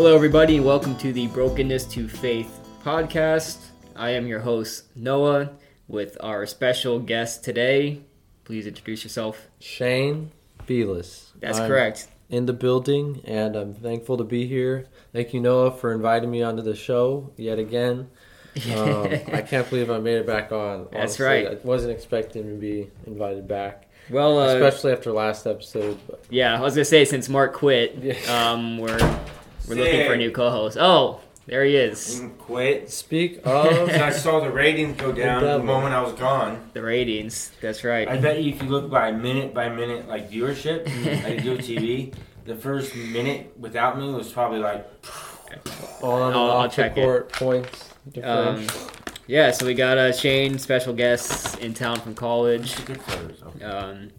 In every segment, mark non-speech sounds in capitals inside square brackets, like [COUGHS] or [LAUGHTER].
Hello, everybody, and welcome to the Brokenness to Faith podcast. I am your host, Noah, with our special guest today. Please introduce yourself. Shane Belis. That's I'm correct. In the building, and I'm thankful to be here. Thank you, Noah, for inviting me onto the show yet again. [LAUGHS] Um, I can't believe I made it back on. That's right. I wasn't expecting to be invited back, well, uh, especially after last episode. But yeah, I was gonna say since Mark quit, [LAUGHS] um, we're we're looking for a new co-host. Oh, there he is. Didn't quit. speak [LAUGHS] of, I saw the ratings go down the devil. moment I was gone. The ratings. That's right. I bet you if you look by minute by minute, like viewership, [LAUGHS] like you do TV, the first minute without me was probably like, on and I'll- I'll check the it. points. Um, yeah, so we got uh, Shane, special guest in town from college. good photos. Okay. Um,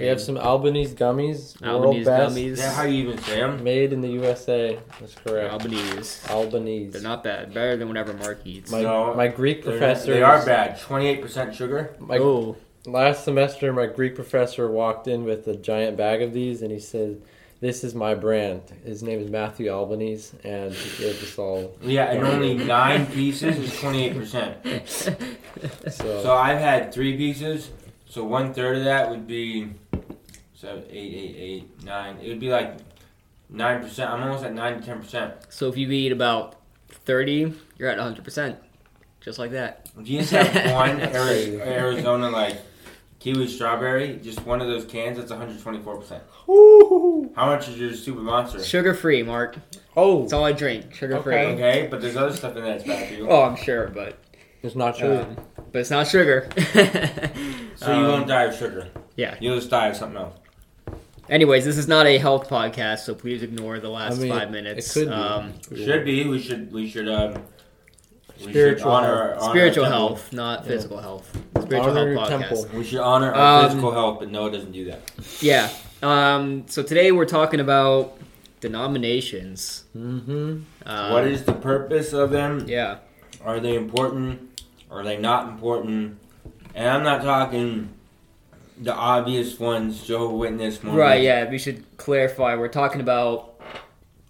we have some Albanese gummies. Albanese world best, gummies. Is that how you even say them? Made in the USA. That's correct. Albanese. Albanese. They're not bad. Better than whatever Mark eats. My, No, my Greek They're- professor. They are bad. 28% sugar. My, oh, Last semester, my Greek professor walked in with a giant bag of these, and he said, "This is my brand." His name is Matthew Albanese, and he gave us all. Yeah, and only nine pieces is 28%. [LAUGHS] [LAUGHS] So, So I've had three pieces. So one third of that would be seven, eight, eight, eight, nine. It would be like nine percent. I'm almost at nine to ten percent. so if you eat about 30, you're at 100%. Just like that. If you just have [LAUGHS] one Ari- Arizona like kiwi strawberry, just one of those cans, that's 124 percent. How much is your super monster? Sugar free, Mark. oh, That's all I drink. Sugar free. Okay. Okay, but there's other stuff in there that's bad for you. Oh, I'm sure, but it's not true. um, but it's not sugar. [LAUGHS] So you Um, won't die of sugar. Yeah. You'll just die of something else. Anyways, this is not a health podcast, so please ignore the last I mean, five minutes. It could be. Um, Should be. We should. We should. Um, we should Spiritual honor, health. honor spiritual health, not Yeah. physical health. Spiritual Honor health podcast. temple. We should honor our Um, physical health, but Noah doesn't do that. Yeah. Um, so today we're talking about denominations. Mm-hmm. Um, what is the purpose of them? Yeah. Are they important? Are they not important? And I'm not talking the obvious ones, Jehovah Witness, Mormon. Right. Yeah. We should clarify. We're talking about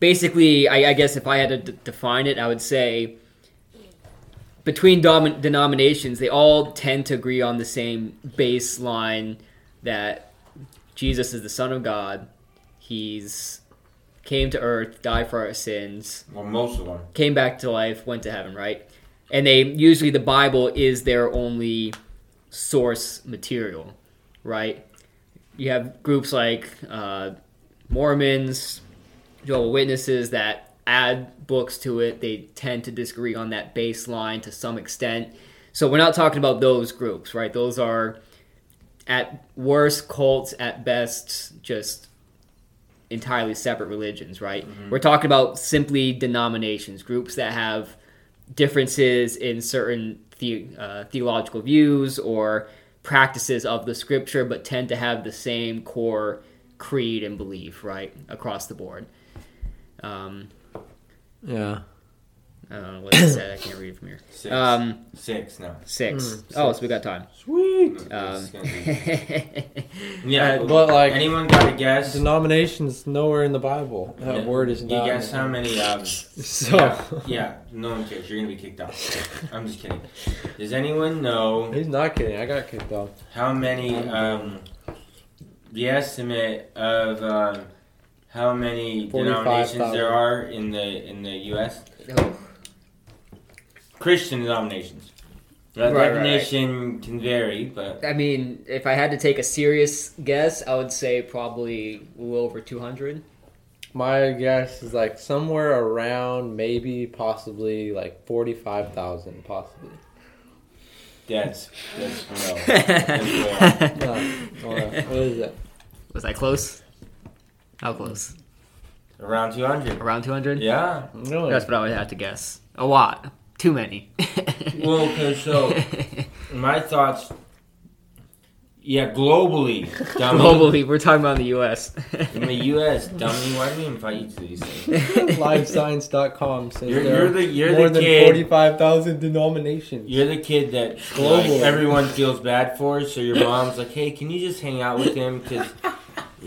basically. I, I guess if I had to d- define it, I would say between dom- denominations, they all tend to agree on the same baseline that Jesus is the Son of God. He's came to earth, died for our sins, Well, most of them. came back to life, went to heaven, right? And they usually the Bible is their only source material, right? You have groups like uh, Mormons, Jehovah Witnesses that add books to it. They tend to disagree on that baseline to some extent. So we're not talking about those groups, right? Those are at worst cults, at best just entirely separate religions, right? We're talking about simply denominations, groups that have differences in certain the, uh, theological views or practices of the scripture, but tend to have the same core creed and belief, right, across the board. Um, Yeah. I don't know what it said. I can't read it from here. [COUGHS] Six. Um, Six, no. six. Mm, Oh, six. so we got time. Sweet. Um, It's gonna be- [LAUGHS] yeah, uh, But like anyone got a guess? denominations, nowhere in the Bible. That Yeah. word is not. You guess how many? Um, [LAUGHS] So yeah, yeah, no one cares. You're gonna be kicked off. I'm just kidding. Does anyone know he's not kidding. I got kicked off. how many? Um, the estimate of um, how many 45,000. denominations there are in the in the U.S. Oh, Christian denominations. The Right, right, definition can vary, but I mean, if I had to take a serious guess, I would say probably a little over 200. My guess is like somewhere around maybe possibly like forty five thousand possibly. that's that's [LAUGHS] no. That's No, what is it? Was I close? How close? around 200. Around 200? Yeah. Really? That's what I would have to guess. A lot. Too many. [LAUGHS] Well, okay, so my thoughts. Yeah, globally, [LAUGHS] dummy. Globally, we're talking about in the U.S. In the U.S., dummy, why do we invite you to these things? LiveScience.com says You're- there you're the- you're more the than 45,000 denominations. You're the kid that Global. like, everyone feels bad for, so your mom's like, "Hey, can you just hang out with him? Because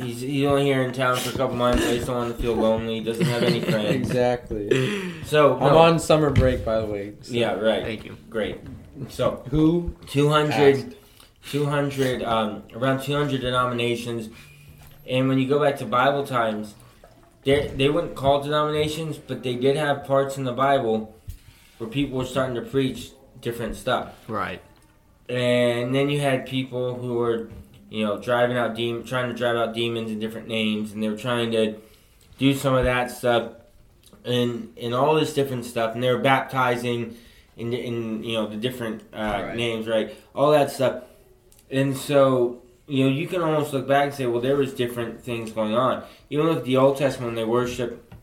he's he's only here in town for a couple months. I just don't want to feel lonely. He Doesn't have any friends. [LAUGHS] exactly. So I'm no. on summer break, by the way. so- Yeah, right. Thank you. Great. So Who 200, 200 um, around 200 denominations. And when you go back to Bible times, they they wouldn't call denominations, but they did have parts in the Bible where people were starting to preach different stuff. Right. And then you had people who were, you know, driving out demon, trying to drive out demons in different names, and they were trying to do some of that stuff, and and all this different stuff, and they were baptizing in in you know the different uh, Right. names, right? All that stuff, and so you know you can almost look back and say, well, there was different things going on. Even look at the Old Testament; they worship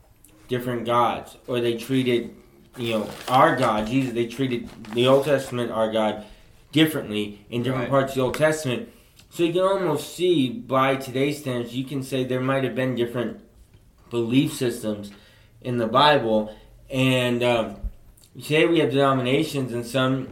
different gods, or they treated, you know, our God, Jesus. They treated the Old Testament, our God, differently in different Right. parts of the Old Testament. So you can almost see by today's standards, you can say there might have been different belief systems in the Bible, and um, today we have denominations, and some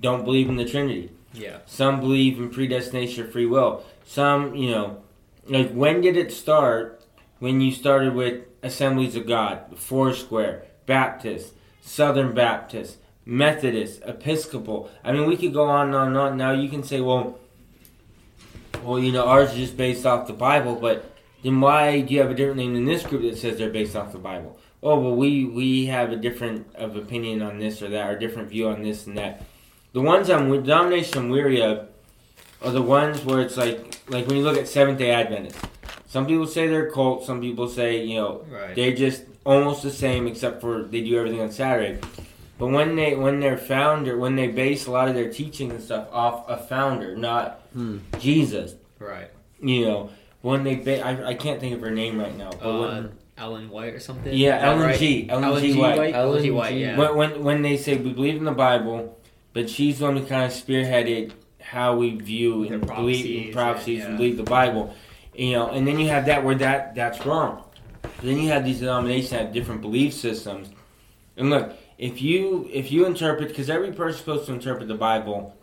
don't believe in the Trinity. Yeah. Some believe in predestination or free will. Some, you know, like when did it start? When you started with Assemblies of God, Foursquare, Baptist, Southern Baptist, Methodist, Episcopal. I mean, we could go on and on and on. Now you can say, well, well, you know, ours is just based off the Bible, but then why do you have a different name in this group that says they're based off the Bible? Oh, well, we we have a different of opinion on this or that, or different view on this and that. The ones I'm with, denomination I'm weary of are the ones where it's like, like when you look at Seventh Day Adventists. Some people say they're a cult. Some people say, you know, Right. they're just almost the same, except for they do everything on Saturday. But when they when their founder when they base a lot of their teaching and stuff off a founder, not Hmm. Jesus, Right. you know, when they ba- I, I can't think of her name right now, but Uh, when, Ellen White or something. yeah, Is that Ellen right? G, Ellen, Ellen G. G. White. White. Ellen G. White. Yeah. When, when when they say we believe in the Bible, but she's the one who kind of spearheaded how we view Their and believe in prophecies, prophecies yeah. and believe the Bible, you know, and then you have that where that that's wrong. Then you have these denominations that have different belief systems, and look, if you if you interpret because every person's supposed to interpret the Bible,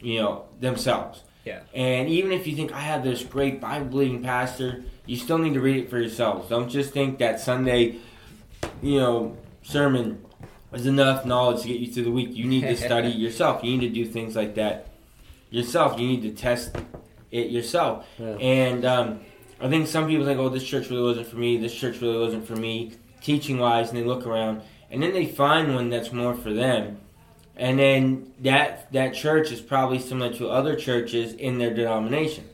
you know, themselves. Yeah. And even if you think I have this great Bible believing pastor, you still need to read it for yourselves. Don't just think that Sunday, you know, sermon is enough knowledge to get you through the week. You need to [LAUGHS] study yourself. You need to do things like that yourself. You need to test it yourself. Yeah. And um, I think some people think, oh, this church really wasn't for me. This church really wasn't for me, teaching wise. And they look around, and then they find one that's more for them. And then that that church is probably similar to other churches in their denomination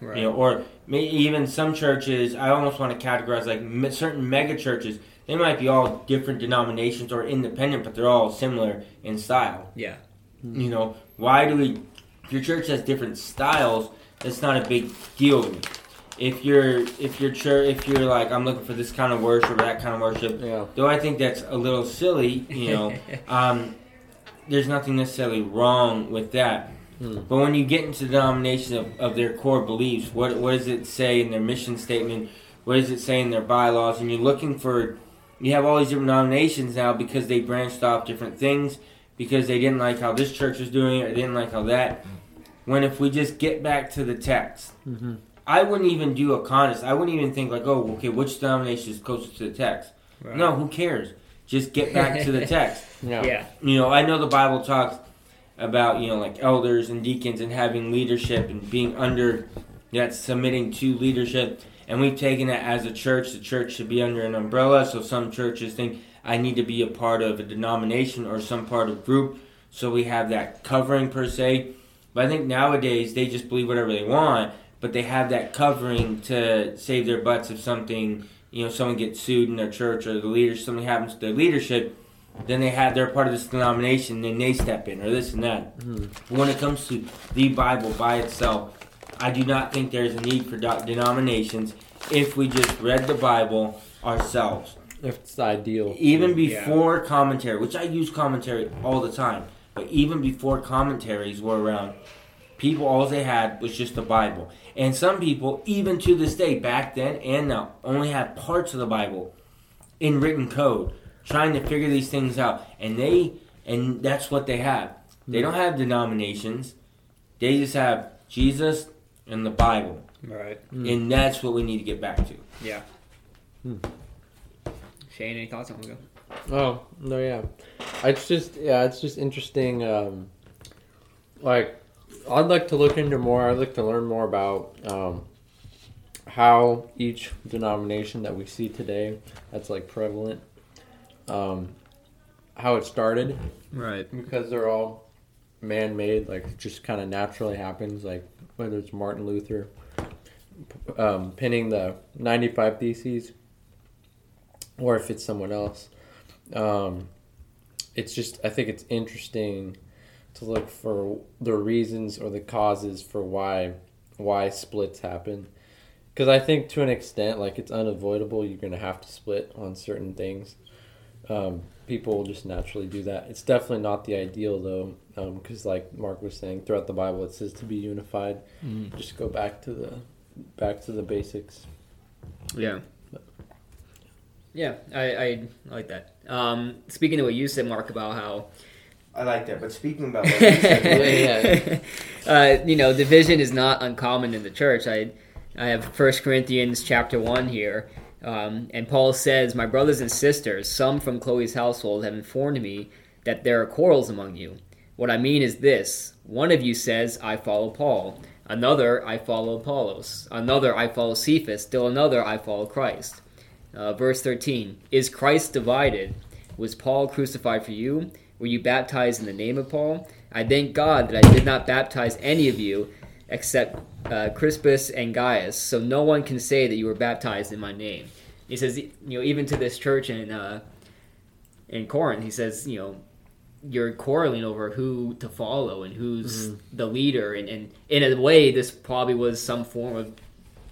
Right. you know, or even some churches. I almost want to categorize like certain mega churches. They might be all different denominations or independent, but they're all similar in style. Yeah. You know, why do we? If your church has different styles, that's not a big deal to me. If you're if your church if you're like I'm looking for this kind of worship or that kind of worship, Yeah. though I think that's a little silly, you know. [LAUGHS] um, there's nothing necessarily wrong with that. Hmm. But when you get into the denomination of, of their core beliefs, what what does it say in their mission statement? What does it say in their bylaws? And you're looking for, you have all these different denominations now because they branched off different things, because they didn't like how this church was doing it, or they didn't like how that. When if we just get back to the text, Mm-hmm. I wouldn't even do a contest. I wouldn't even think like, oh, okay, which denomination is closest to the text? Right. No, who cares? Just get back to the [LAUGHS] text. Yeah. Yeah. You know, I know the Bible talks about, you know, like elders and deacons and having leadership and being under that submitting to leadership. And we've taken that as a church. The church should be under an umbrella. So some churches think I need to be a part of a denomination or some part of group. So we have that covering per se. But I think nowadays they just believe whatever they want, but they have that covering to save their butts if something, you know, someone gets sued in their church or the leader, something happens to their leadership then they have they're part of this denomination, then they step in or this and that. Mhm. But when it comes to the Bible by itself, I do not think there's a need for do- denominations if we just read the Bible ourselves. If it's ideal. Even Yeah. before commentary, which I use commentary all the time, but even before commentaries were around, people all they had was just the Bible. And some people, even to this day, back then and now, only have parts of the Bible in written code, trying to figure these things out. And they and that's what they have. They don't have denominations. They just have Jesus, and the Bible. Right. Mm. And that's what we need to get back to. Yeah. Hmm. Shane, any thoughts on go? Oh no, yeah. It's just yeah, it's just interesting. Um, like, I'd like to look into more. I'd like to learn more about um, how each denomination that we see today that's like prevalent, um, how it started Right. because they're all man-made. Like, just kind of naturally happens. Like whether it's Martin Luther um, pinning the ninety-five theses, or if it's someone else um, it's just I think it's interesting to look for the reasons or the causes for why why splits happen because I think to an extent like it's unavoidable you're gonna have to split on certain things um, people will just naturally do that it's definitely not the ideal though because like Mark was saying throughout the Bible it says to be unified Mm. just go back to the back to the basics Yeah. Yeah, I, I like that. Um, speaking of what you said, Mark, about how I like that. But speaking about [LAUGHS] what you said, uh, you know, division is not uncommon in the church. I, I have First Corinthians chapter one here, um, and Paul says, "My brothers and sisters, some from Chloe's household have informed me that there are quarrels among you. What I mean is this: one of you says, I follow Paul; another, I follow Apollos; another, I follow Cephas; still another, I follow Christ." Uh, verse 13 Is Christ divided? Was Paul crucified for you? Were you baptized in the name of Paul? I thank God that I did not baptize any of you except uh, Crispus and Gaius, so no one can say that you were baptized in my name. He says, you know, even to this church in uh, in Corinth, he says, you know, you're quarreling over who to follow and who's the leader, and, and in a way, this probably was some form of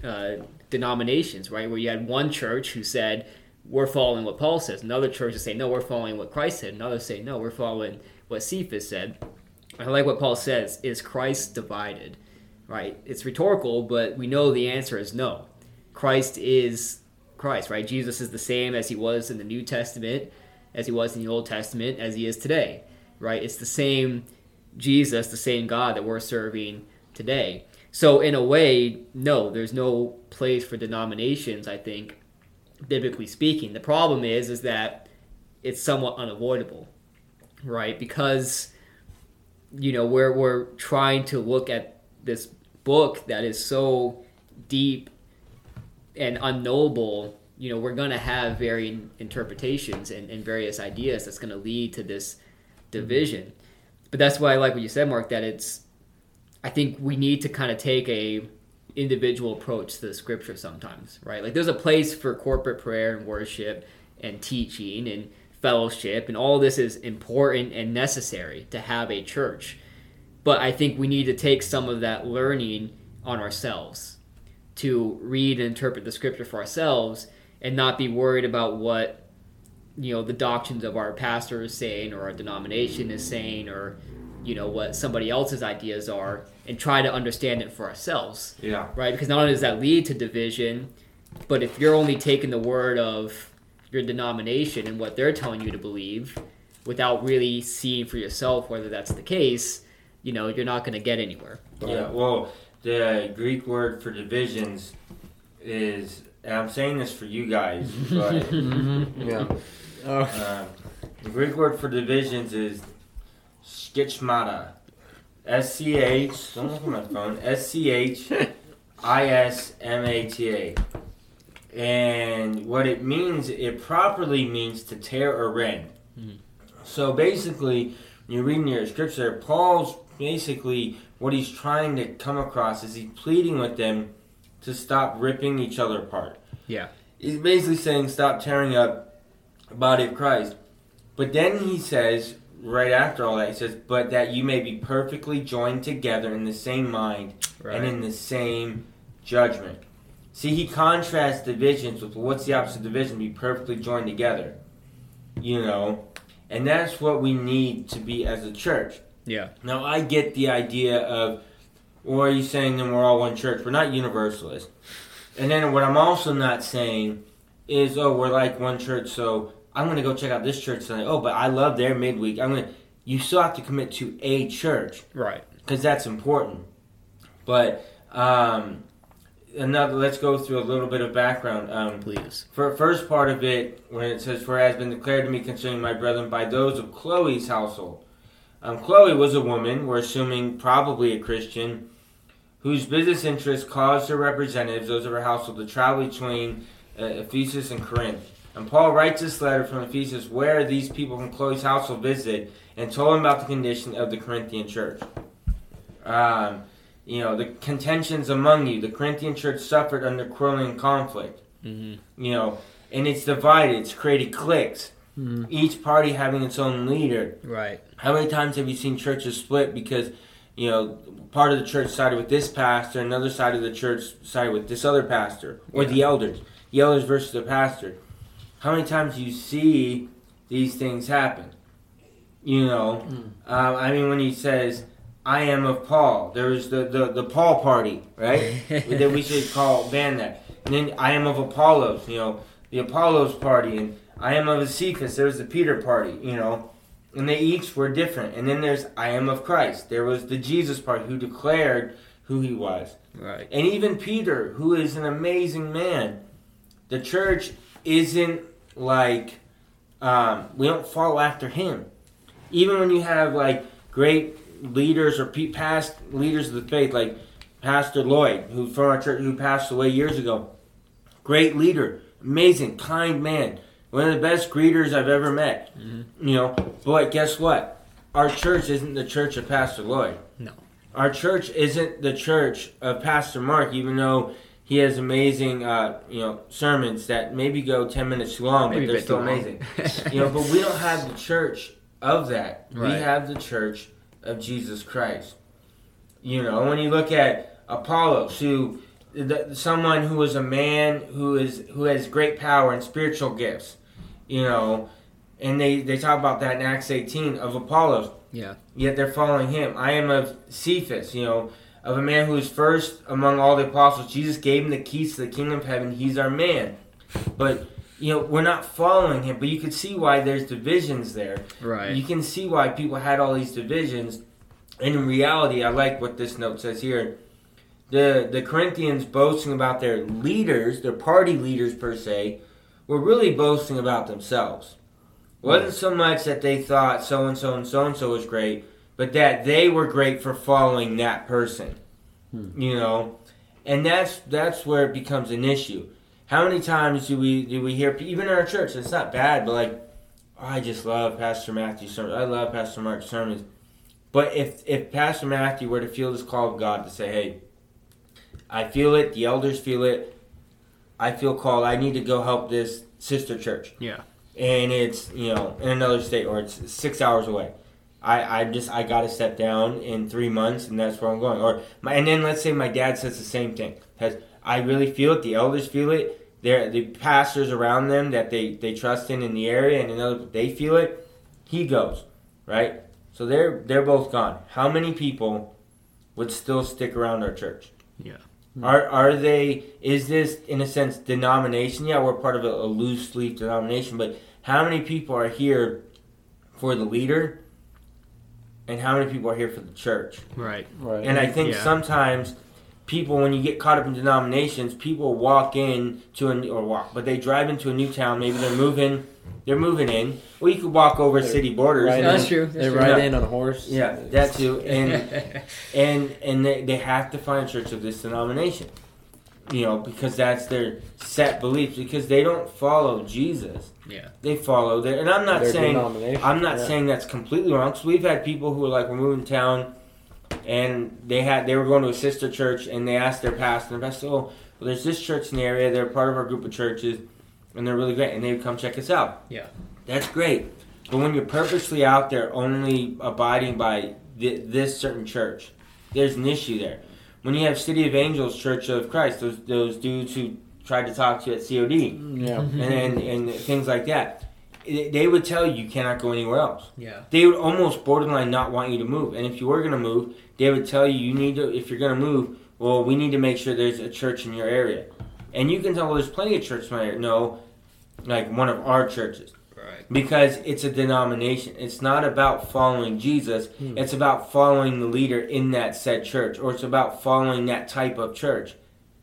uh, denominations, right? Where you had one church who said, we're following what Paul says. Another church is saying, no, we're following what Christ said. Another say, no, we're following what Cephas said. I like what Paul says, is Christ divided? Right? It's rhetorical, but we know the answer is no. Christ is Christ, right? Jesus is the same as he was in the New Testament, as he was in the Old Testament, as he is today, right? It's the same Jesus, the same God that we're serving today. So, in a way, no, there's no place for denominations, I think, biblically speaking. The problem is, is that it's somewhat unavoidable, right? Because, you know, we're, we're trying to look at this book that is so deep and unknowable, you know, we're going to have varying interpretations and, and various ideas that's going to lead to this division. But that's why I like what you said, Mark, that it's, I think we need to kind of take a individual approach to the scripture sometimes, right? Like there's a place for corporate prayer and worship and teaching and fellowship, and all this is important and necessary to have a church. But I think we need to take some of that learning on ourselves to read and interpret the scripture for ourselves and not be worried about what you know the doctrines of our pastor is saying or our denomination is saying or you know what somebody else's ideas are and try to understand it for ourselves. Yeah, right? Because not only does that lead to division but if you're only taking the word of your denomination and what they're telling you to believe without really seeing for yourself whether that's the case you know you're not going to get anywhere. Yeah. Well, the Greek word for divisions is, and I'm saying this for you guys, but [LAUGHS] [LAUGHS] yeah. Oh uh, the Greek word for divisions is schismata. S C H. Don't look at my phone. S C H I S M A T A. And what it means, it properly means to tear or rend. Mhm. So basically, you're reading your scripture, Paul's basically what he's trying to come across is he's pleading with them to stop ripping each other apart. Yeah. He's basically saying stop tearing up the body of Christ. But then he says, right after all that, he says, but that you may be perfectly joined together in the same mind right and in the same judgment. See, he contrasts divisions with what's the opposite of division? Be perfectly joined together. You know? And that's what we need to be as a church. yeah Now, I get the idea of, or are you saying then we're all one church? We're not universalists. And then what I'm also not saying is, oh, we're like one church, so I'm going to go check out this church tonight. Oh, but I love their midweek. I'm going to, you still have to commit to a church right because that's important. But Um, another. Let's go through a little bit of background. Um, Please. for first part of it, when it says, "For it has been declared to me concerning my brethren by those of Chloe's household." Um, Chloe was a woman, we're assuming probably a Christian, whose business interests caused her representatives, those of her household, to travel between uh, Ephesus and Corinth. And Paul writes this letter from Ephesus where these people from Chloe's household visited and told him about the condition of the Corinthian church. Um, you know, the contentions among you. The Corinthian church suffered under quarreling conflict. Mm-hmm. You know, and it's divided. It's created cliques. Mhm. Each party having its own leader. Right. How many times have you seen churches split because, you know, part of the church sided with this pastor, another side of the church sided with this other pastor, or the elders, the elders versus the pastor? How many times you see these things happen? You know, um, I mean, when he says, "I am of Paul," there was the the, the Paul party, right? [LAUGHS] that we should call ban that. And then I am of Apollos, you know, the Apollos party, and I am of Cephas. There was the Peter party, you know, and they each were different. And then there's I am of Christ. There was the Jesus party who declared who he was, Right. and even Peter, who is an amazing man. The church isn't like um, we don't follow after him. Even when you have like great leaders or past leaders of the faith, like Pastor Lloyd, who from our church, who passed away years ago, great leader, amazing, kind man, one of the best greeters I've ever met. Mhm. You know, but guess what? Our church isn't the church of Pastor Lloyd. No. Our church isn't the church of Pastor Mark, even though he has amazing, uh, you know, sermons that maybe go ten minutes long, Maybe but they're still amazing. [LAUGHS] you know, but we don't have the church of that. We have the church of Jesus Christ. You know, when you look at Apollos, who the, someone who is a man who is who has great power and spiritual gifts, you know, and they they talk about that in Acts 18 of Apollos. Yeah. Yet they're following him. I am of Cephas, you know, of a man who is first among all the apostles. Jesus gave him the keys to the kingdom of heaven. He's our man. But you know, we're not following him. But you can see why there's divisions there. Right. You can see why people had all these divisions. And in reality, I like what this note says here. The the Corinthians boasting about their leaders, their party leaders per se, were really boasting about themselves. It wasn't so much that they thought so and so and so and so was great, but that they were great for following that person. Hmm. You know, and that's that's where it becomes an issue. How many times do we do we hear even in our church? It's not bad, but like "Oh, I just love Pastor Matthew's sermons. I love Pastor Mark's sermons. But if if Pastor Matthew were to feel this call of God to say, "Hey, I feel it. The elders feel it. I feel called. I need to go help this sister church." Yeah. and it's you know in another state or it's six hours away. I, I just I got to step down in three months and that's where I'm going. Or my, and then let's say my dad says the same thing. Has I really feel it. The elders feel it. They're the pastors around them that they they trust in in the area and another they feel it. He goes right. So they're they're both gone. How many people would still stick around our church? Yeah. Are are they? Is this in a sense denomination? Yeah, we're part of a, a loose leaf denomination, but how many people are here for the leader, and how many people are here for the church? Right. Right. And I think Yeah. sometimes people, when you get caught up in denominations, people walk in to a or walk, but they drive into a new town. Maybe they're moving, they're moving in. Well, you could walk over They're city borders. right and That's then- true. they true. ride Yeah. in on a horse. Yeah, that too. [LAUGHS] And and and they, they have to find a church of this denomination you know because that's their set beliefs because they don't follow jesus Yeah. they follow their and i'm not Their saying i'm not yeah. saying that's completely wrong because we've had people who are like we're moving to town and they had they were going to a sister church and they asked their pastor and the pastor oh well there's this church in the area they're part of our group of churches and they're really great and they would come check us out Yeah. that's great but when you're purposely out there only abiding by th- this certain church there's an issue there when you have city of angels church of christ those those dudes who tried to talk to you at cod Yeah. and, and and things like that they would tell you you cannot go anywhere else Yeah. they would almost borderline not want you to move and if you were going to move they would tell you you need to if you're going to move well we need to make sure there's a church in your area and you can tell well there's plenty of churches in my area no like one of our churches Right. because it's a denomination. It's not about following Jesus. Hmm. It's about following the leader in that said church, or it's about following that type of church,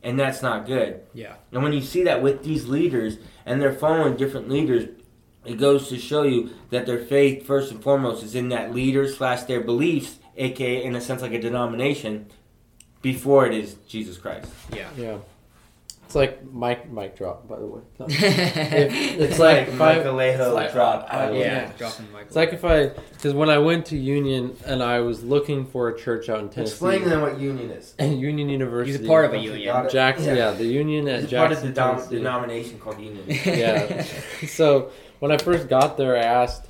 and that's not good. Yeah. And when you see that with these leaders, and they're following different leaders, it goes to show you that their faith, first and foremost, is in that leader slash their beliefs, aka in a sense like a denomination, before it is Jesus Christ. Yeah. Yeah. It's like mic mic drop, by the way. [LAUGHS] No. If- it's like if I- Michael it's like- drop. I- yeah, yeah. dropping the. It's like if I, because when I went to Union and I was looking for a church out in Tennessee, Explain to them what union is. and [LAUGHS] Union University, He's a part of a union. it. Jackson, Yeah. yeah. the union at It's part of the dom- denomination called union. [LAUGHS] yeah. so when I first got there, I asked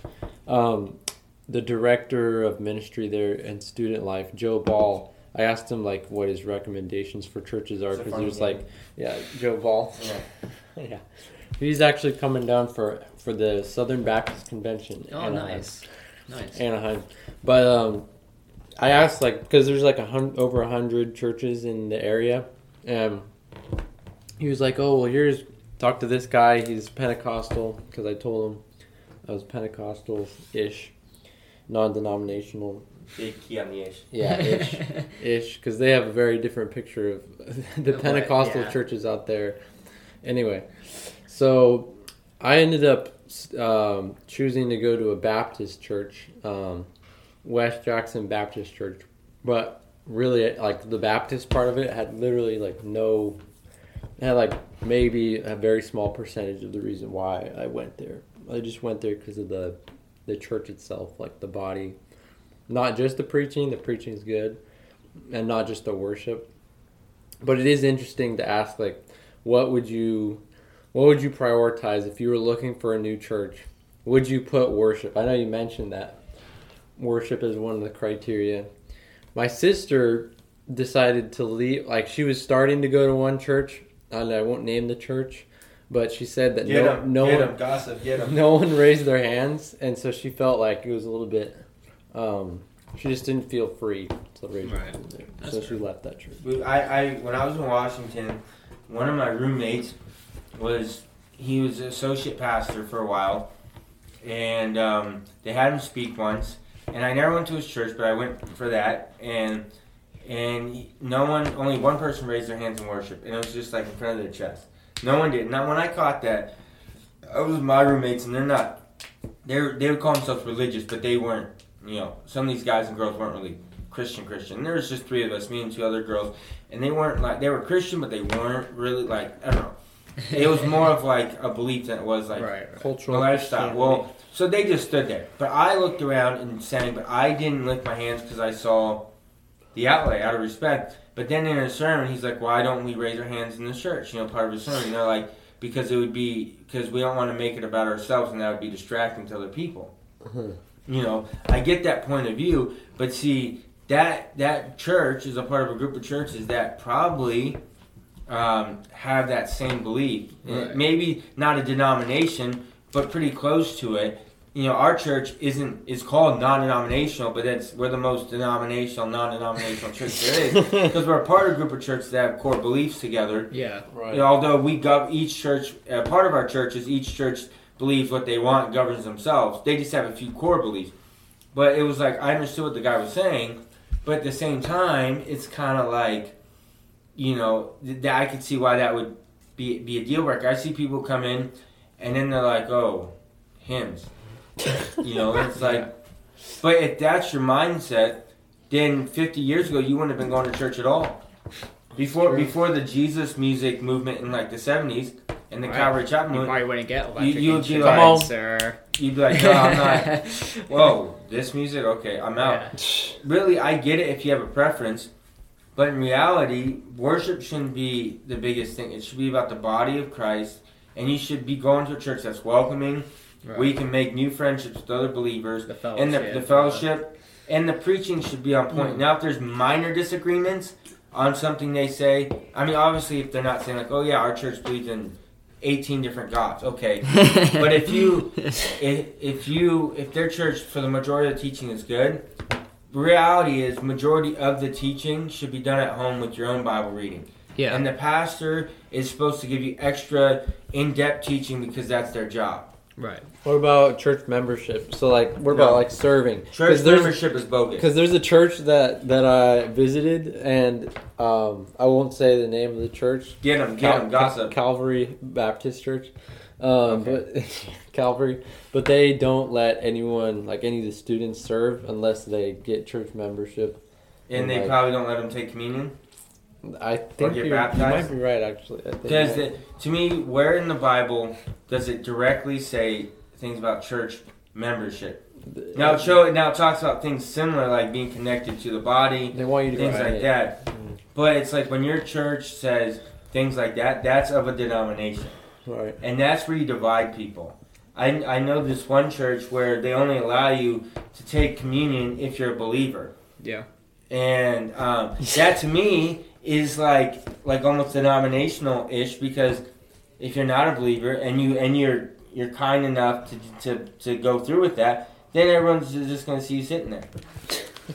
um, the director of ministry there and student life, Joe Ball. I asked him like what his recommendations for churches are because funny he was name. like, yeah, Joe Ball. Yeah. [LAUGHS] yeah, he's actually coming down for for the Southern Baptist Convention. oh, Anaheim. nice. Nice. Anaheim. But um, I asked like because there's like a hun- over a hundred churches in the area, and he was like, "Oh well, here's talk to this guy. He's Pentecostal." Because I told him I was Pentecostal ish, non-denominational. Big key on the ish. Yeah, [LAUGHS] ish, ish. Because they have a very different picture of [LAUGHS] the Of what, Pentecostal yeah. churches out there. Anyway, so I ended up um, choosing to go to a Baptist church, um, West Jackson Baptist Church, but really, like the Baptist part of it had literally like no, had like maybe a very small percentage of the reason why I went there. I just went there because of the the church itself, like the body, not just the preaching. The preaching is good, and not just the worship. But it is interesting to ask, like, what would you, what would you prioritize if you were looking for a new church? Would you put worship? I know you mentioned that worship is one of the criteria. My sister decided to leave. Like, she was starting to go to one church, and I won't name the church, but she said that Get no, no one. Gossip. [LAUGHS] No one raised their hands, and so she felt like it was a little bit. Um, she just didn't feel free to raise her Right. hand there, That's so she left that church. I, I when I was in Washington, one of my roommates was he was an associate pastor for a while, and um, they had him speak once. And I never went to his church, but I went for that. And and he- no one, only one person raised their hands in worship, and it was just like in front of their chest. No one did. Now when I caught that, I was with my roommates, and they're not. They they would call themselves religious, but they weren't. You know, some of these guys and girls weren't really Christian Christian. There was just three of us, me and two other girls, and they weren't like they were Christian, but they weren't really like I don't know. It was more of like a belief than it was like right. right. a Cultural lifestyle. Well, so they just stood there, but I looked around and sang, but I didn't lift my hands because I saw the outlay out of respect. But then in a sermon, he's like, "Why don't we raise our hands in the church?" You know, part of his sermon. They're like, "Because it would be because we don't want to make it about ourselves, and that would be distracting to other people." Mhm. You know, I get that point of view, but see that that church is a part of a group of churches that probably um, have that same belief. Right. Maybe not a denomination, but pretty close to it. You know, our church isn't is called non-denominational, but it's we're the most denominational, non-denominational church there is [LAUGHS] because we're a part of a group of churches that have core beliefs together. Yeah. right. You know, although we gov each church, uh, part of our church is each church believes what they want, governs themselves. They just have a few core beliefs. But it was like I understood what the guy was saying, but at the same time, it's kind of like, you know, th- that I could see why that would be be a deal breaker. I see people come in, and then they're like, "Oh, hymns," [LAUGHS] you know. It's like, but if that's your mindset, then 50 years ago you wouldn't have been going to church at all. Before before the Jesus music movement in like the 70s and the Right. Calvary Chapel You probably wouldn't get electric you would be like- or you'd be like, "No, I'm not." [LAUGHS] Whoa, this music? Okay, I'm out. Yeah. Really, I get it if you have a preference, but in reality, worship shouldn't be the biggest thing. It should be about the body of Christ, and you should be going to a church that's welcoming, Right. where you can make new friendships with other believers, the fellowship. and the, the fellowship and the preaching should be on point. Mm. Now, if there's minor disagreements on something they say, I mean, obviously, if they're not saying like, "Oh yeah, our church believes in 18 different gods," okay. [LAUGHS] But if you [LAUGHS] if, if you if their church for the majority of the teaching is good, reality is majority of the teaching should be done at home with your own Bible reading. yeah. And the pastor is supposed to give you extra in-depth teaching because that's their job. Right. What about church membership? So like, what about No. like serving? Church 'Cause there's- membership is bogus. Because there's a church that that I visited, and um, I won't say the name of the church. Get them, get Cal- them, gossip. Calvary Baptist Church, um, but [LAUGHS] Calvary. But they don't let anyone, like any of the students, serve unless they get church membership. And they Like- probably don't let them take communion. I think you might be right, actually. I think Because to me, where in the Bible does it directly say things about church membership? Now it show now it talks about things similar like being connected to the body, they want you to things like in. that. Mm. But it's like when your church says things like that, that's of a denomination. Right. And that's where you divide people. I, I know this one church where they only allow you to take communion if you're a believer. Yeah. And um, that to me is like like almost denominational ish because if you're not a believer and you and you're you're kind enough to, to, to go through with that, then everyone's just gonna see you sitting there. [LAUGHS]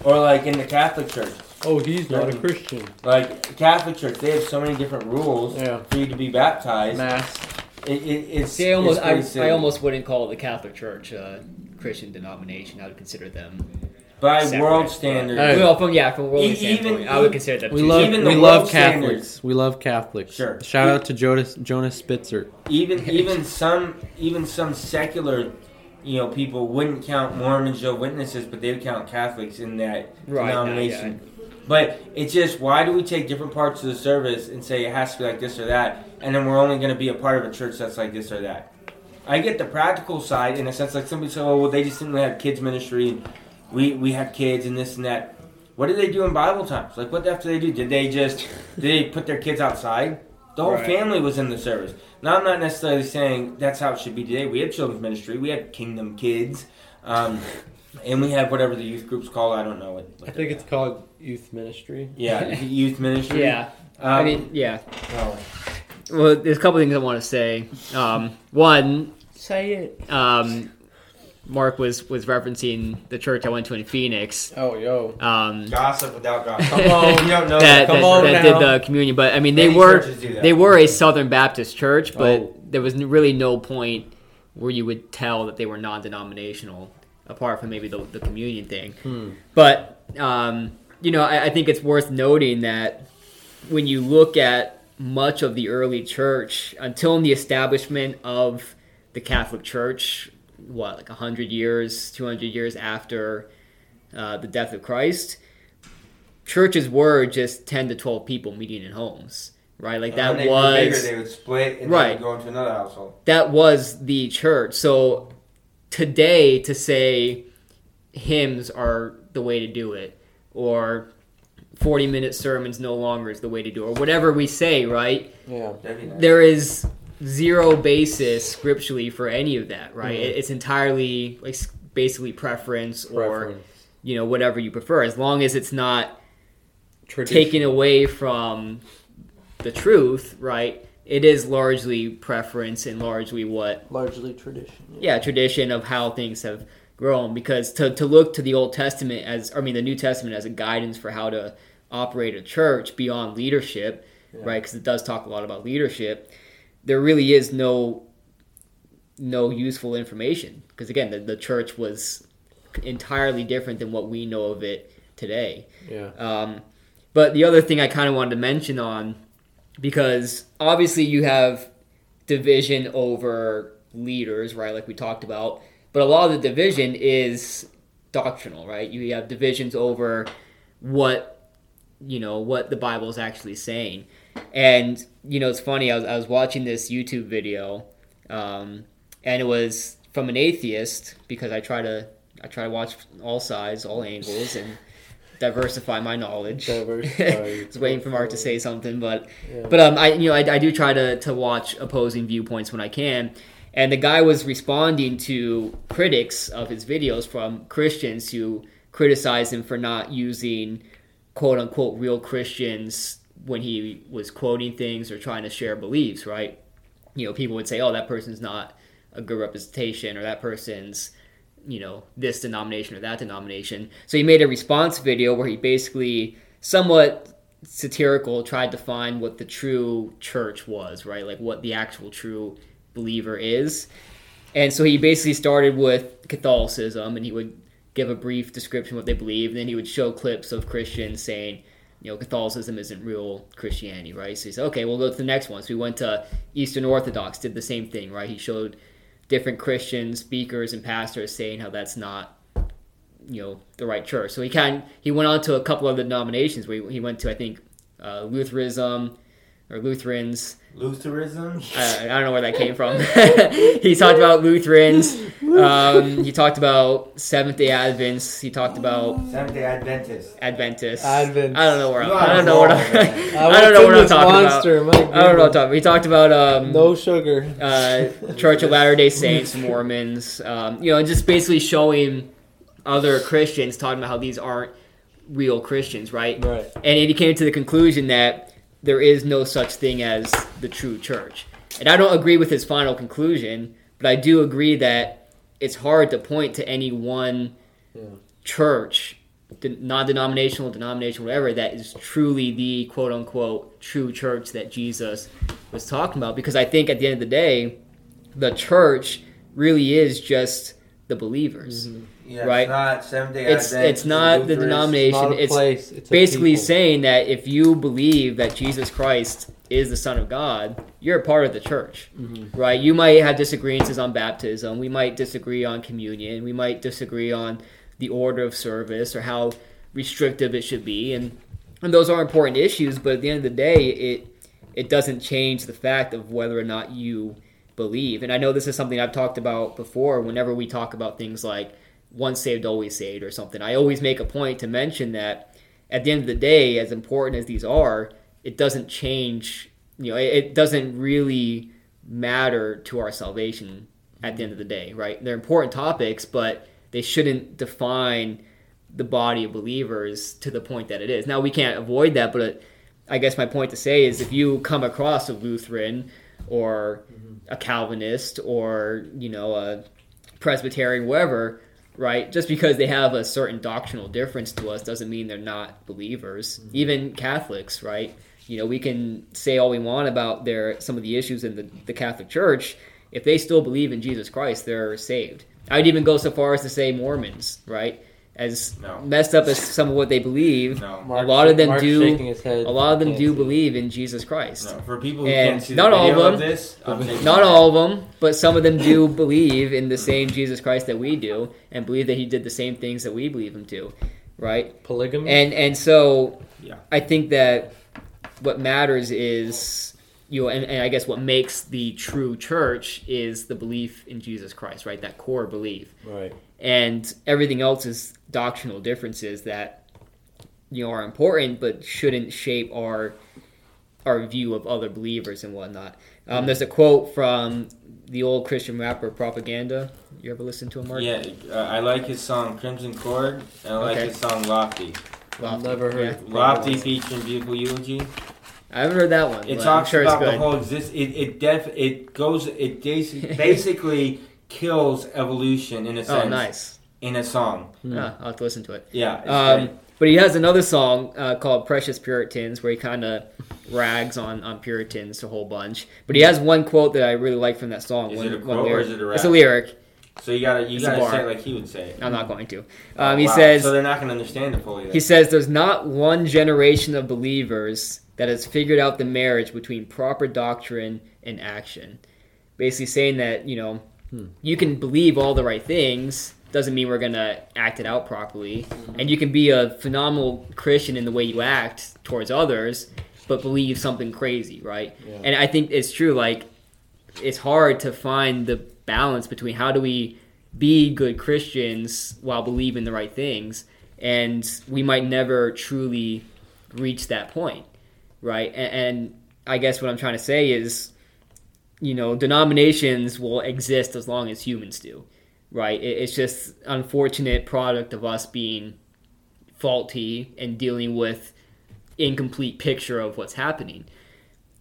Or like in the Catholic Church. Oh, he's not a Christian. Like Catholic Church, they have so many different rules Yeah. for you to be baptized. Mass. It, it, it's See, I almost, it's I. I almost wouldn't call the Catholic Church a Christian denomination. I would consider them by separate. world standards. Hey. Well, from yeah, from worldly E- even- standpoint, I would consider them. We two love Even we love Catholics. standards. We love Catholics. Sure. Shout out to Jonas Jonas Spitzer. even [LAUGHS] even some even some secular you know people wouldn't count Mormons Jehovah's Witnesses, but they would count Catholics in that Right, denomination. But it's just why do we take different parts of the service and say it has to be like this or that, and then we're only going to be a part of a church that's like this or that? I get the practical side in a sense, like somebody said, "Oh, well, they just didn't have kids ministry, and we we have kids and this and that." What did they do in Bible times? Like, what the heck did they do? Did they just did they put their kids outside? The whole Right. family was in the service. Now, I'm not necessarily saying that's how it should be today. We have children's ministry. We have Kingdom Kids, um, and we have whatever the youth groups call. I don't know what. what I think they're it's called youth ministry. yeah, [LAUGHS] youth ministry. Yeah, Um, I mean, yeah. oh, Well, there's a couple things I want to say. Um, one, Say it. um, Mark was was referencing the church I went to in Phoenix. Oh, yo. Um, gossip without gossip. [LAUGHS] Come on. you don't know that, that. Come that, on that now. did the communion, but I mean, they Many were churches do that. they were a Southern Baptist church, but Oh. there was really no point where you would tell that they were non-denominational, apart from maybe the, the communion thing. Hmm. But um, you know, I, I think it's worth noting that when you look at much of the early church, until the establishment of the Catholic Church, what like hundred years, two hundred years after uh, the death of Christ, churches were just ten to twelve people meeting in homes, right? Like And that when they grew bigger, was they would split and Right. right. go into another household. that was the church. So today to say hymns are the way to do it or 40 minute sermons no longer is the way to do it or whatever we say, right? Yeah. Nice. There is zero basis scripturally for any of that, right? Mhm. It's entirely like basically preference or Preference. you know whatever you prefer as long as it's not taken away from the truth, right? It is largely preference and largely what Largely tradition. yeah tradition of how things have grown because to, to look to the old testament as i mean the new testament as a guidance for how to operate a church beyond leadership Yeah. right because it does talk a lot about leadership there really is no no useful information because again the, the church was entirely different than what we know of it today Yeah. um, but the other thing I kind of wanted to mention on, because obviously you have division over leaders, right? Like we talked about, but a lot of the division is doctrinal, right? You have divisions over what you know what the Bible is actually saying, and you know it's funny. I was I was watching this YouTube video, um, and it was from an atheist because I try to I try to watch all sides, all angles, and diversify my knowledge. Diversify. [LAUGHS] Just waiting for Mark to say something, but Yeah. but um, I you know I, I do try to to watch opposing viewpoints when I can, and the guy was responding to critics of his videos from Christians who criticized him for not using quote unquote real Christians when he was quoting things or trying to share beliefs. Right? You know, people would say, "Oh, that person's not a good representation," or that person's you know this denomination or that denomination. So he made a response video where he basically somewhat satirical tried to find what the true church was, right? Like what the actual true believer is. And so he basically started with Catholicism, and he would give a brief description of what they believe, and then he would show clips of Christians saying, you know, Catholicism isn't real Christianity, right? So he said, okay, we'll go to the next one. So we went to Eastern Orthodox, did the same thing, right? He showed different Christian speakers and pastors saying how that's not, you know, the right church. So he kind he went on to a couple of the denominations where he, he went to, I think, uh, Lutheranism or Lutherans. Lutheranism. I, I don't know where that came from. [LAUGHS] he talked about Lutherans. Um, he talked about Seventh Day Advents. He talked about Seventh Day Adventists. Adventists. Advents. I don't know where. I'm, I don't know what. I'm, man. [LAUGHS] I don't know what I'm talking monster, about. My I don't know what I'm goodness. talking. About. He talked about um, No sugar. uh, Church of Latter Day Saints, Mormons. Um, you know, and just basically showing other Christians talking about how these aren't real Christians, right? Right. And he came to the conclusion that there is no such thing as the true church. And I don't agree with his final conclusion, but I do agree that it's hard to point to any one Yeah. church, non denominational, denominational, whatever, that is truly the quote unquote true church that Jesus was talking about. Because I think at the end of the day, the church really is just the believers. Mm-hmm. Yeah, Right. It's not Seventh Day It's it's not the denomination. Not it's. It's basically saying that if you believe that Jesus Christ is the Son of God, you're a part of the church, Mm-hmm. right? You might have disagreements on baptism. We might disagree on communion. We might disagree on the order of service or how restrictive it should be, and and those are important issues. But at the end of the day, it it doesn't change the fact of whether or not you believe. And I know this is something I've talked about before. Whenever we talk about things like once saved, always saved, or something, I always make a point to mention that at the end of the day, as important as these are, it doesn't change. You know, it, doesn't really matter to our salvation at the end of the day, right? They're important topics, but they shouldn't define the body of believers to the point that it is. Now we can't avoid that, but I guess my point to say is if you come across a Lutheran or mm-hmm. a Calvinist or you know a Presbyterian, whatever, right? Just because they have a certain doctrinal difference to us doesn't mean they're not believers. Mm-hmm. Even Catholics, right? You know, we can say all we want about their some of the issues in the, the Catholic Church. If they still believe in Jesus Christ, they're saved. I'd even go so far as to say Mormons, right? As No. messed up as some of what they believe, No. a lot of them Mark's do. shaking his head. A lot of them do see. believe in Jesus Christ. No, for people who And can't see not the all of video them. this, I'm Not all of them, but some of them do believe in the same Jesus Christ that we do, and believe that He did the same things that we believe Him to, right? Polygamy. And and so, Yeah. I think that what matters is you know, and, and I guess what makes the true church is the belief in Jesus Christ, right? That core belief, right. and everything else is doctrinal differences that you know are important, but shouldn't shape our our view of other believers and whatnot. Um, there's a quote from the old Christian rapper Propaganda. You ever listen to him, Mark? Yeah, uh, I like his song Crimson Cord, and I like Okay. his song Lofty. Lofty. Never heard. Yeah. Lofty Polygamy. featuring Beautiful Eulogy. I haven't heard that one. It talks sure about it's the whole exist. It it def it goes. It basi- [LAUGHS] basically kills evolution in a sense. oh, nice. In a song. Hmm. Ah, I'll have to listen to it. Yeah. Um, but he has another song uh, called "Precious Puritans," where he kind of rags on, on Puritans a whole bunch. But he has one quote that I really like from that song. Is one, it a quote or is it a It's a lyric. So you gotta you it's a gotta bar. say it like he would say it. I'm not going to. Oh, Um, he wow. says So they're not gonna understand it fully. Then. he says there's not one generation of believers that has figured out the marriage between proper doctrine and action. Basically saying that you know Hmm. you can believe all the right things doesn't mean we're gonna act it out properly, mm-hmm. and you can be a phenomenal Christian in the way you act towards others, but believe something crazy, right? Yeah. And I think it's true. Like it's hard to find the balance between how do we be good Christians while believing the right things, and we might never truly reach that point, right? And, and I guess what I'm trying to say is, you know, denominations will exist as long as humans do, right? It's just unfortunate product of us being faulty and dealing with incomplete picture of what's happening.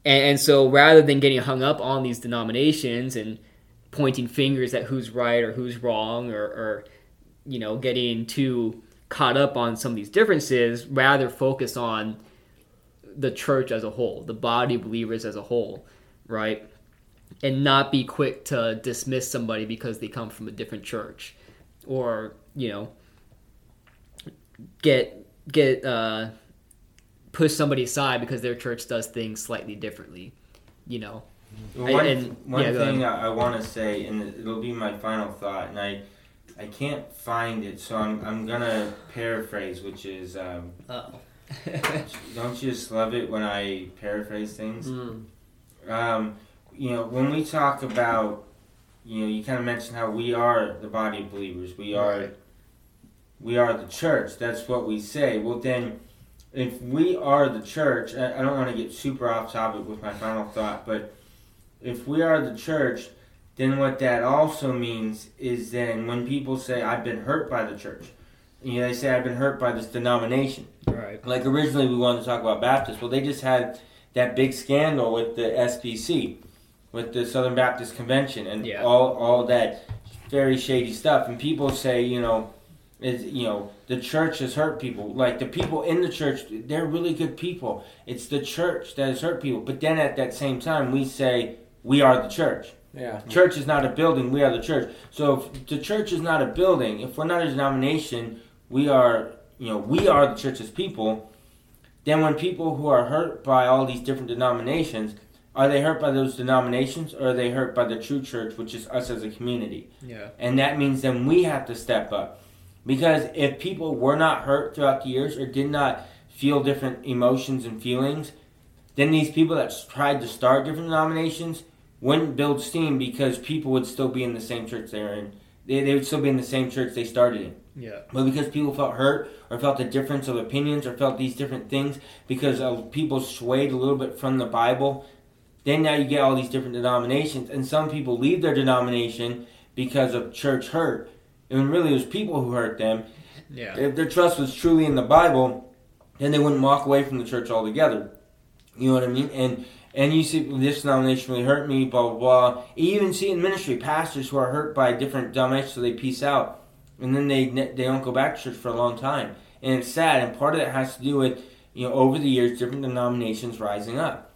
And, so rather than getting hung up on these denominations and pointing fingers at who's right or who's wrong or, or you know, getting too caught up on some of these differences, rather focus on the church as a whole, the body of believers as a whole, right? And not be quick to dismiss somebody because they come from a different church or you know get get uh push somebody aside because their church does things slightly differently you know Well, one And- one yeah, thing I, I want to say, and it'll be my final thought, and I I can't find it, so I'm I'm gonna paraphrase, which is um, oh [LAUGHS] don't you just love it when I paraphrase things? Mm. um, you know, when we talk about, you know, you kind of mentioned how we are the body of believers. We are, Right. we are the church. That's what we say. Well, then, if we are the church, I, I don't want to get super off topic with my final thought, but if we are the church, then what that also means is then when people say, "I've been hurt by the church," you know, they say, "I've been hurt by this denomination." right like originally we wanted to talk about Baptists. Well, they just had that big scandal with the SBC, with the Southern Baptist Convention, and Yeah. all all that very shady stuff. And people say, you know, is you know the church has hurt people. Like the people in the church, they're really good people. It's the church that has hurt people. But then at that same time, we say we are the church. Yeah. Church is not a building, we are the church. So if the church is not a building, if we're not a denomination, we are, you know, we are the church's people. Then when people who are hurt by all these different denominations, are they hurt by those denominations or are they hurt by the true church, which is us as a community? yeah And that means then we have to step up. Because if people were not hurt throughout the years or did not feel different emotions and feelings, then these people that tried to start different denominations wouldn't build steam because people would still be in the same church they were in. They, they would still be in the same church they started in. yeah But because people felt hurt or felt a difference of opinions or felt these different things because people swayed a little bit from the Bible, then now you get all these different denominations. And some people leave their denomination because of church hurt. And really, it was people who hurt them. yeah If their trust was truly in the Bible, then they wouldn't walk away from the church altogether. You know what I mean? And and you see this denomination really hurt me, blah blah blah. You even see in ministry pastors who are hurt by different denominations, so they peace out, and then they they don't go back to church for a long time, and it's sad. And part of that has to do with you know over the years different denominations rising up.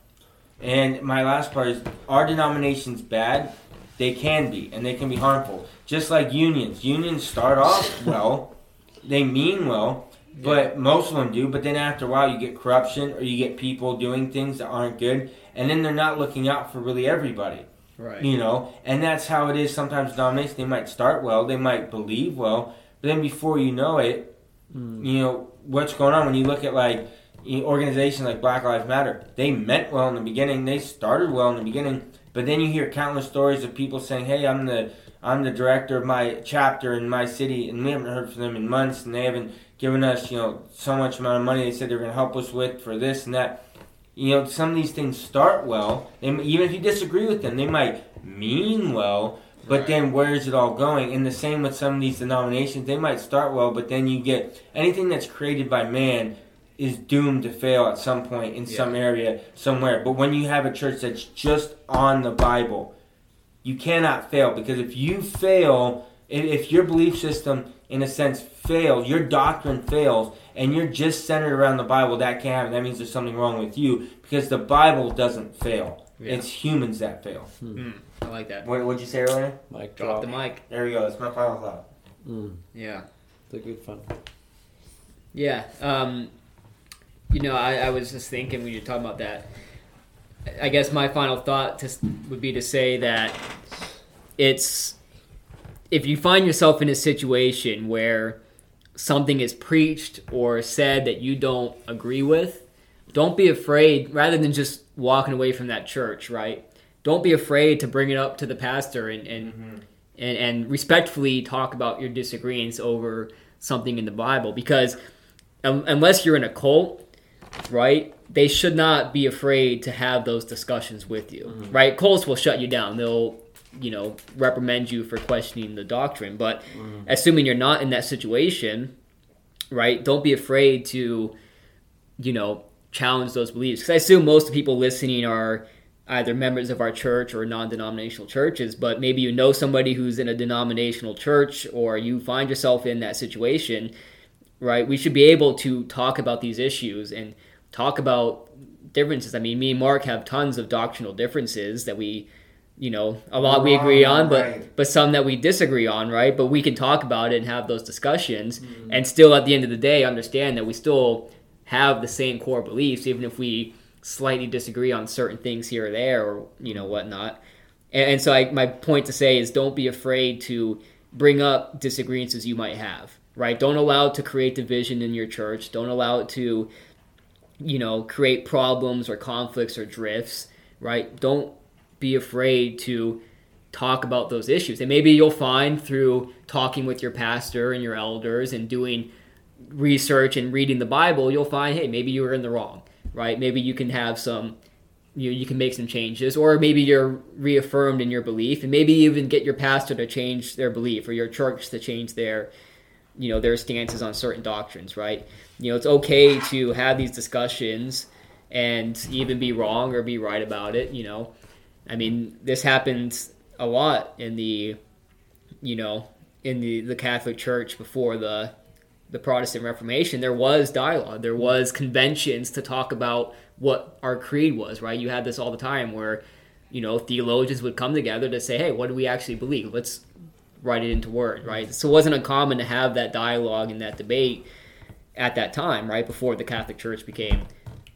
And my last part is are denominations bad? They can be, and they can be harmful. Just like unions. Unions start off [LAUGHS] well, they mean well, but most of them do. But then after a while, you get corruption or you get people doing things that aren't good, and then they're not looking out for really everybody. right You know, and that's how it is. Sometimes denominations they might start well, they might believe well, but then before you know it, Mm. you know what's going on when you look at like organizations like Black Lives Matter. They meant well in the beginning. They started well in the beginning, but then you hear countless stories of people saying, "Hey, I'm the I'm the director of my chapter in my city, and we haven't heard from them in months, and they haven't given us you know so much amount of money. They said they're going to help us with for this and that." You know, some of these things start well, and even if you disagree with them, they might mean well, but Right. then where is it all going? And the same with some of these denominations. They might start well, but then you get anything that's created by man is doomed to fail at some point in some area somewhere. But when you have a church that's just on the Bible, you cannot fail because if you fail, if, if your belief system in a sense fails, your doctrine fails, and you're just centered around the Bible, that can't happen. That means there's something wrong with you because the Bible doesn't fail. Yeah. It's humans that fail. Mm, I like that. What would you say earlier? Mic Drop drop. the mic. There we go. That's my final thought. Mm. Yeah. It's a good fun. Yeah. Um, you know, I, I was just thinking when you're talking about that. I guess my final thought to, would be to say that it's if you find yourself in a situation where something is preached or said that you don't agree with, don't be afraid. Rather than just walking away from that church, right? Don't be afraid to bring it up to the pastor and and and, and respectfully talk about your disagreements over something in the Bible because um, unless you're in a cult, right? They should not be afraid to have those discussions with you, mm-hmm. right? Cults will shut you down. They'll, you know, reprimand you for questioning the doctrine. But mm-hmm. assuming you're not in that situation, right? Don't be afraid to, you know, challenge those beliefs. Because I assume most people listening are either members of our church or non-denominational churches. But maybe you know somebody who's in a denominational church, or you find yourself in that situation right? We should be able to talk about these issues and talk about differences. I mean, me and Mark have tons of doctrinal differences that we you know a lot we agree on but right. but some that we disagree on right but we can talk about it and have those discussions Mm-hmm. and still at the end of the day understand that we still have the same core beliefs even if we slightly disagree on certain things here or there or you know whatnot and, and so I, my point to say is don't be afraid to bring up disagreements you might have right? Don't allow it to create division in your church. Don't allow it to you know create problems or conflicts or drifts right? Don't be afraid to talk about those issues. And maybe you'll find through talking with your pastor and your elders and doing research and reading the bible you'll find hey maybe you were in the wrong right? Maybe you can have some you you can make some changes or maybe you're reaffirmed in your belief and maybe even get your pastor to change their belief or your church to change their you know their stances on certain doctrines right? You know it's okay to have these discussions and even be wrong or be right about it you know? I mean this happens a lot in the you know in the the catholic church before the the protestant reformation. There was dialogue. There was conventions to talk about what our creed was right? You had this all the time where you know theologians would come together to say hey what do we actually believe? Let's write it into word right so it wasn't uncommon to have that dialogue and that debate at that time right before the catholic church became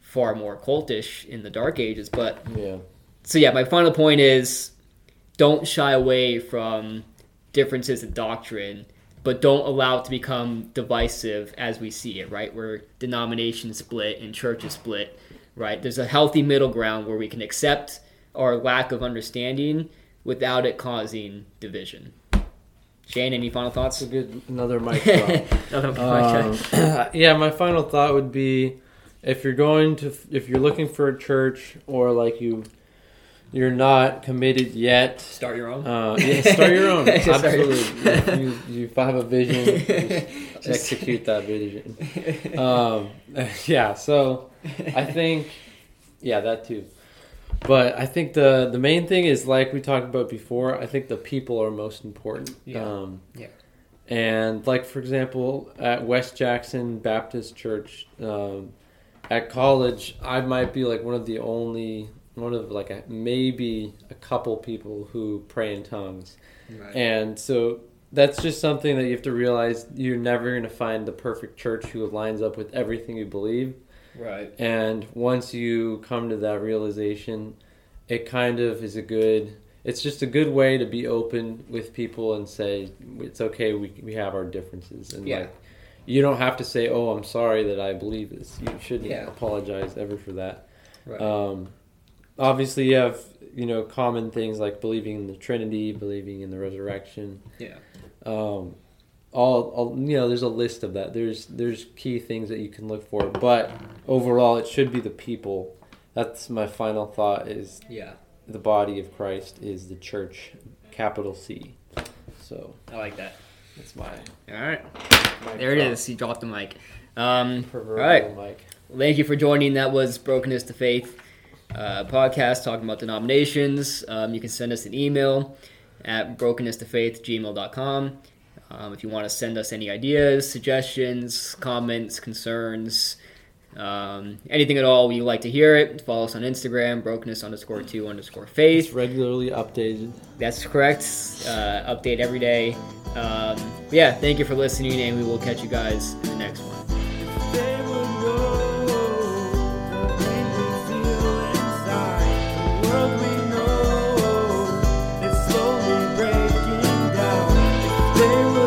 far more cultish in the dark ages but Yeah. so yeah, my final point is don't shy away from differences in doctrine, but don't allow it to become divisive as we see it, right? Where denominations split and churches split, right? There's a healthy middle ground where we can accept our lack of understanding without it causing division. Shane, any final thoughts? A good another mic. [LAUGHS] Another Um, [CLEARS THROAT] yeah, my final thought would be if you're going to if you're looking for a church or like you you're not committed yet. Start your own. Uh, yeah, start your own. [LAUGHS] Absolutely. you, you have a vision, [LAUGHS] just execute that vision. Um, yeah. So I think, yeah, that too. But I think the the main thing is like we talked about before. I think the people are most important. Yeah. Um, Yeah. And like for example, at West Jackson Baptist Church, um, at college, I might be like one of the only one of like a, maybe a couple people who pray in tongues. Right. And so that's just something that you have to realize you're never going to find the perfect church who lines up with everything you believe. Right. And once you come to that realization, it kind of is a good. It's just a good way to be open with people and say it's okay. We we have our differences, and Yeah. like you don't have to say, "Oh, I'm sorry that I believe this." You shouldn't Yeah. apologize ever for that. Right. Um, obviously, you have you know common things like believing in the Trinity, believing in the resurrection. Yeah. Um, all, all you know, there's a list of that. There's there's key things that you can look for, but overall, it should be the people. That's my final thought. Is yeah. the body of Christ is the church, capital C. So I like that. that's my. All right. my There it is. He dropped the mic. Um, Proverbial right. mic. Thank you for joining. That was Brokenness to Faith uh, podcast talking about denominations. Um, you can send us an email at brokenness to faith gmail.com. Um, if you want to send us any ideas, suggestions, comments, concerns, um, anything at all, we like to hear it. Follow us on Instagram, brokenness underscore two underscore It's regularly updated. That's correct. Uh, update every day. Um, yeah, thank you for listening, and we will catch you guys in the next one.